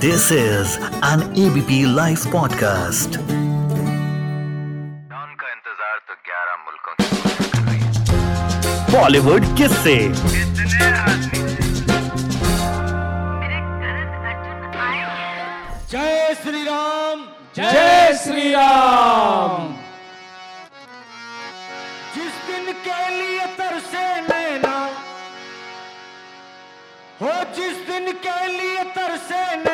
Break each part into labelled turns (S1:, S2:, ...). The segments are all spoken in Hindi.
S1: This is an ABP Life podcast.
S2: का इंतज़ार तो 11 मुल्कों की
S1: बॉलीवुड किससे?
S2: कितने आदमी
S3: जय श्री राम
S4: जय श्री राम
S3: जिस दिन के लिए तरसे नैना हो जिस दिन के लिए तरसे नैना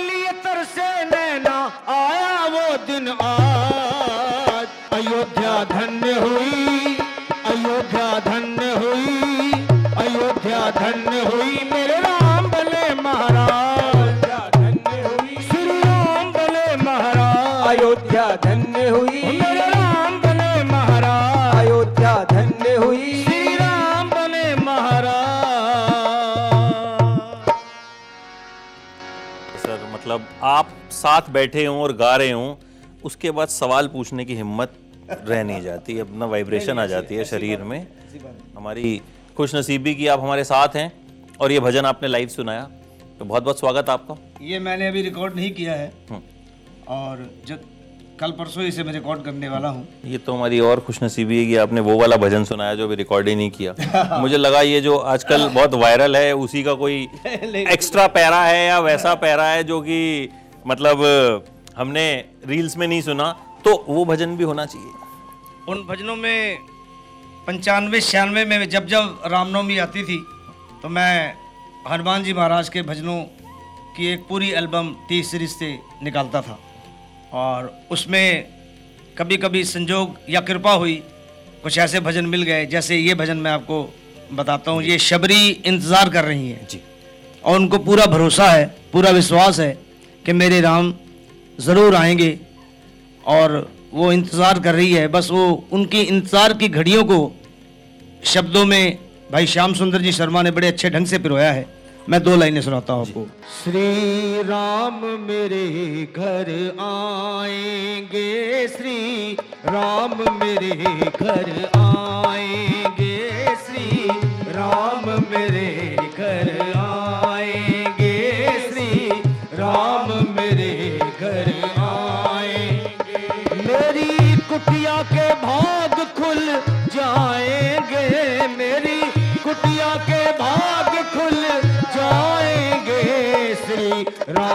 S3: लिए तरसे नैना आया वो दिन आज। अयोध्या धन्य हुई अयोध्या धन्य हुई अयोध्या धन्य हुई मेरे राम भले महाराज।
S4: धन्य हुई
S3: श्री राम भले महाराज।
S4: अयोध्या धन्य हुई।
S3: मेरे
S5: मतलब आप साथ बैठे हों और गा रहे हों उसके बाद सवाल पूछने की हिम्मत रह नहीं जाती अपना वाइब्रेशन आ जाती है शरीर में। हमारी खुश नसीबी की आप हमारे साथ हैं और ये भजन आपने लाइव सुनाया। तो बहुत बहुत स्वागत आपका।
S6: ये मैंने अभी रिकॉर्ड नहीं किया है।
S5: हम्म।
S6: और जब कल परसों इसे मैं रिकॉर्ड करने वाला हूँ।
S5: ये तो हमारी और खुश नसीबी है कि आपने वो वाला भजन सुनाया जो अभी रिकॉर्ड ही नहीं किया। मुझे लगा ये जो आजकल बहुत वायरल है उसी का कोई एक्स्ट्रा पैरा है या वैसा पैरा है जो कि मतलब हमने रील्स में नहीं सुना तो वो भजन भी होना चाहिए।
S6: उन भजनों में पंचानवे छियानवे में जब जब रामनवमी आती थी तो मैं हनुमान जी महाराज के भजनों की एक पूरी एल्बम टी सीरीज़ से निकालता था। और उसमें कभी कभी संजोग या कृपा हुई कुछ ऐसे भजन मिल गए जैसे ये भजन मैं आपको बताता हूँ ये शबरी इंतज़ार कर रही हैं।
S5: जी।
S6: और उनको पूरा भरोसा है पूरा विश्वास है कि मेरे राम ज़रूर आएँगे और वो इंतज़ार कर रही है। बस वो उनकी इंतज़ार की घड़ियों को शब्दों में भाई श्याम सुंदर जी शर्मा ने बड़े अच्छे ढंग से पिरोया है। मैं दो लाइनें सुनाता हूँ आपको।
S3: श्री राम मेरे घर आएँगे। श्री राम मेरे घर आएँगे। श्री राम मेरे घर आएँगे। श्री राम मेरे घर आएँगे। मेरी कुटिया के भाग खुल जाएँगे। मेरी कुटिया के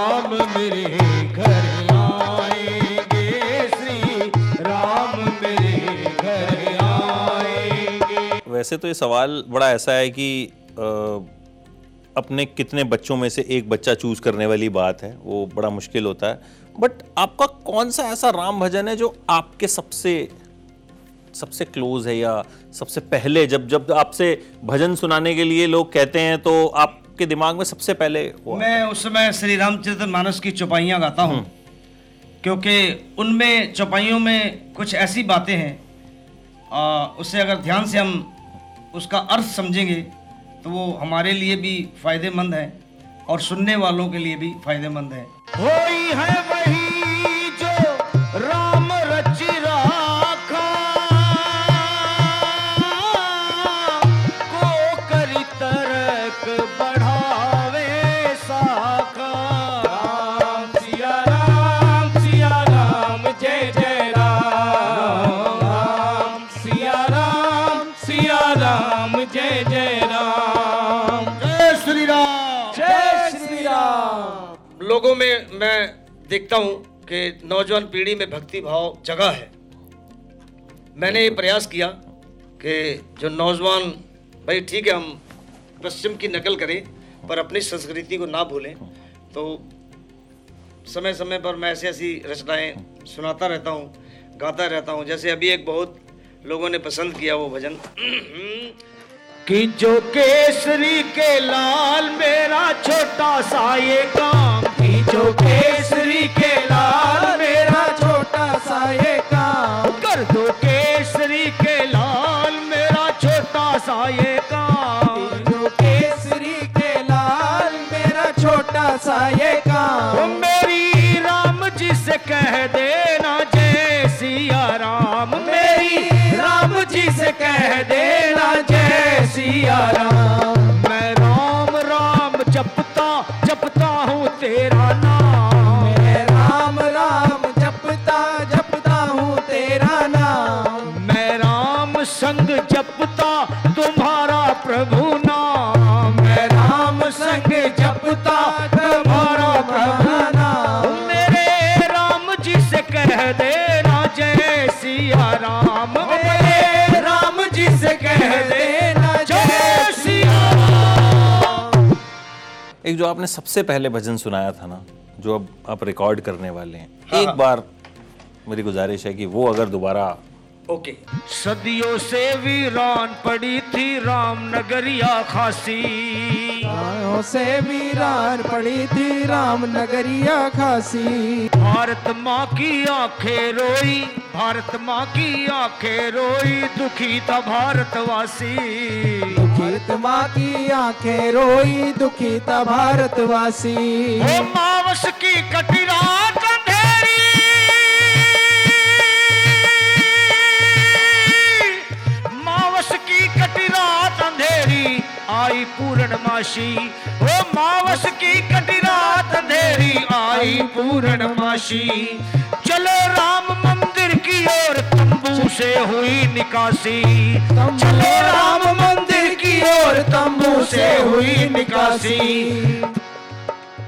S3: राम मेरे घर आएँगे। श्री राम मेरे घर आएँगे।
S5: वैसे तो ये सवाल बड़ा ऐसा है कि अ, अपने कितने बच्चों में से एक बच्चा चूज़ करने वाली बात है वो बड़ा मुश्किल होता है। बट आपका कौन सा ऐसा राम भजन है जो आपके सबसे सबसे क्लोज है या सबसे पहले जब जब आपसे भजन सुनाने के लिए लोग कहते हैं तो आपके दिमाग में सबसे पहले
S6: मैं उस समय श्री रामचरित मानस की चौपाइयाँ गाता हूँ क्योंकि उनमें चौपाइयों में कुछ ऐसी बातें हैं आ, उसे अगर ध्यान से हम उसका अर्थ समझेंगे तो वो हमारे लिए भी फ़ायदेमंद है और सुनने वालों के लिए भी फ़ायदेमंद है।
S3: होई है वही
S6: में देखता हूँ कि नौजवान पीढ़ी में भक्ति भाव जगह है। मैंने ये प्रयास किया कि जो नौजवान, भाई ठीक है, हम पश्चिम की नकल करें, पर अपनी संस्कृति को ना भूलें। तो समय समय पर मैं ऐसी ऐसी रचनाएँ सुनाता रहता हूँ, गाता रहता हूँ। जैसे अभी एक बहुत लोगों ने पसंद किया वो भजन।
S3: कि जो केसरी के लाल, मेरा छोटा सा ये काम
S4: केसरी के लाल मेरा छोटा सा ये काम।
S3: कर दो केसरी के लाल मेरा छोटा सा ये काम।
S4: जो केसरी के लाल मेरा छोटा सा ये काम।
S3: मेरी राम जी से कह देना जय सिया राम मेरी
S4: राम जी से कह देना जय सिया राम
S3: संग जपता तुम्हारा मेरे राम जी से कह देना जय सिया राम।
S4: मेरे राम जी से कह देना
S3: जय सिया राम।
S5: एक जो आपने सबसे पहले भजन सुनाया था ना जो अब आप रिकॉर्ड करने वाले हैं हाँ। एक बार मेरी गुजारिश है कि वो अगर दोबारा
S6: ओके।
S3: सदियों से वीरान पड़ी थी राम नगरिया खासी।
S4: आयों से वीरान पड़ी थी राम नगरिया खासी।
S3: भारत माँ की आँखें रोई भारत माँ की आँखें रोई दुखी था भारतवासी।
S4: भारत माँ की आँखें रोई दुखी था भारतवासी।
S3: माँ मावस की कटिरा आई पूर्णमासी। ओ मावस की कटिरात अंधेरी आई पूर्णमासी। चलो राम मंदिर की ओर तंबू से हुई निकासी। चलो राम मंदिर की ओर तंबू से हुई निकासी।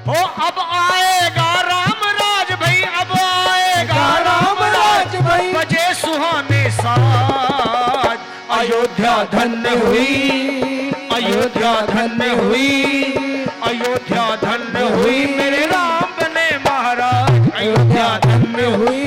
S3: ओ अब आएगा राम राज भाई अब आएगा
S4: राम राज भाई।
S3: बजे सुहाने साज। अयोध्या धन्य हुई। अयोध्या धन में हुई। अयोध्या धन्य हुई। मेरे राम ने महाराज।
S4: अयोध्या धन्य हुई।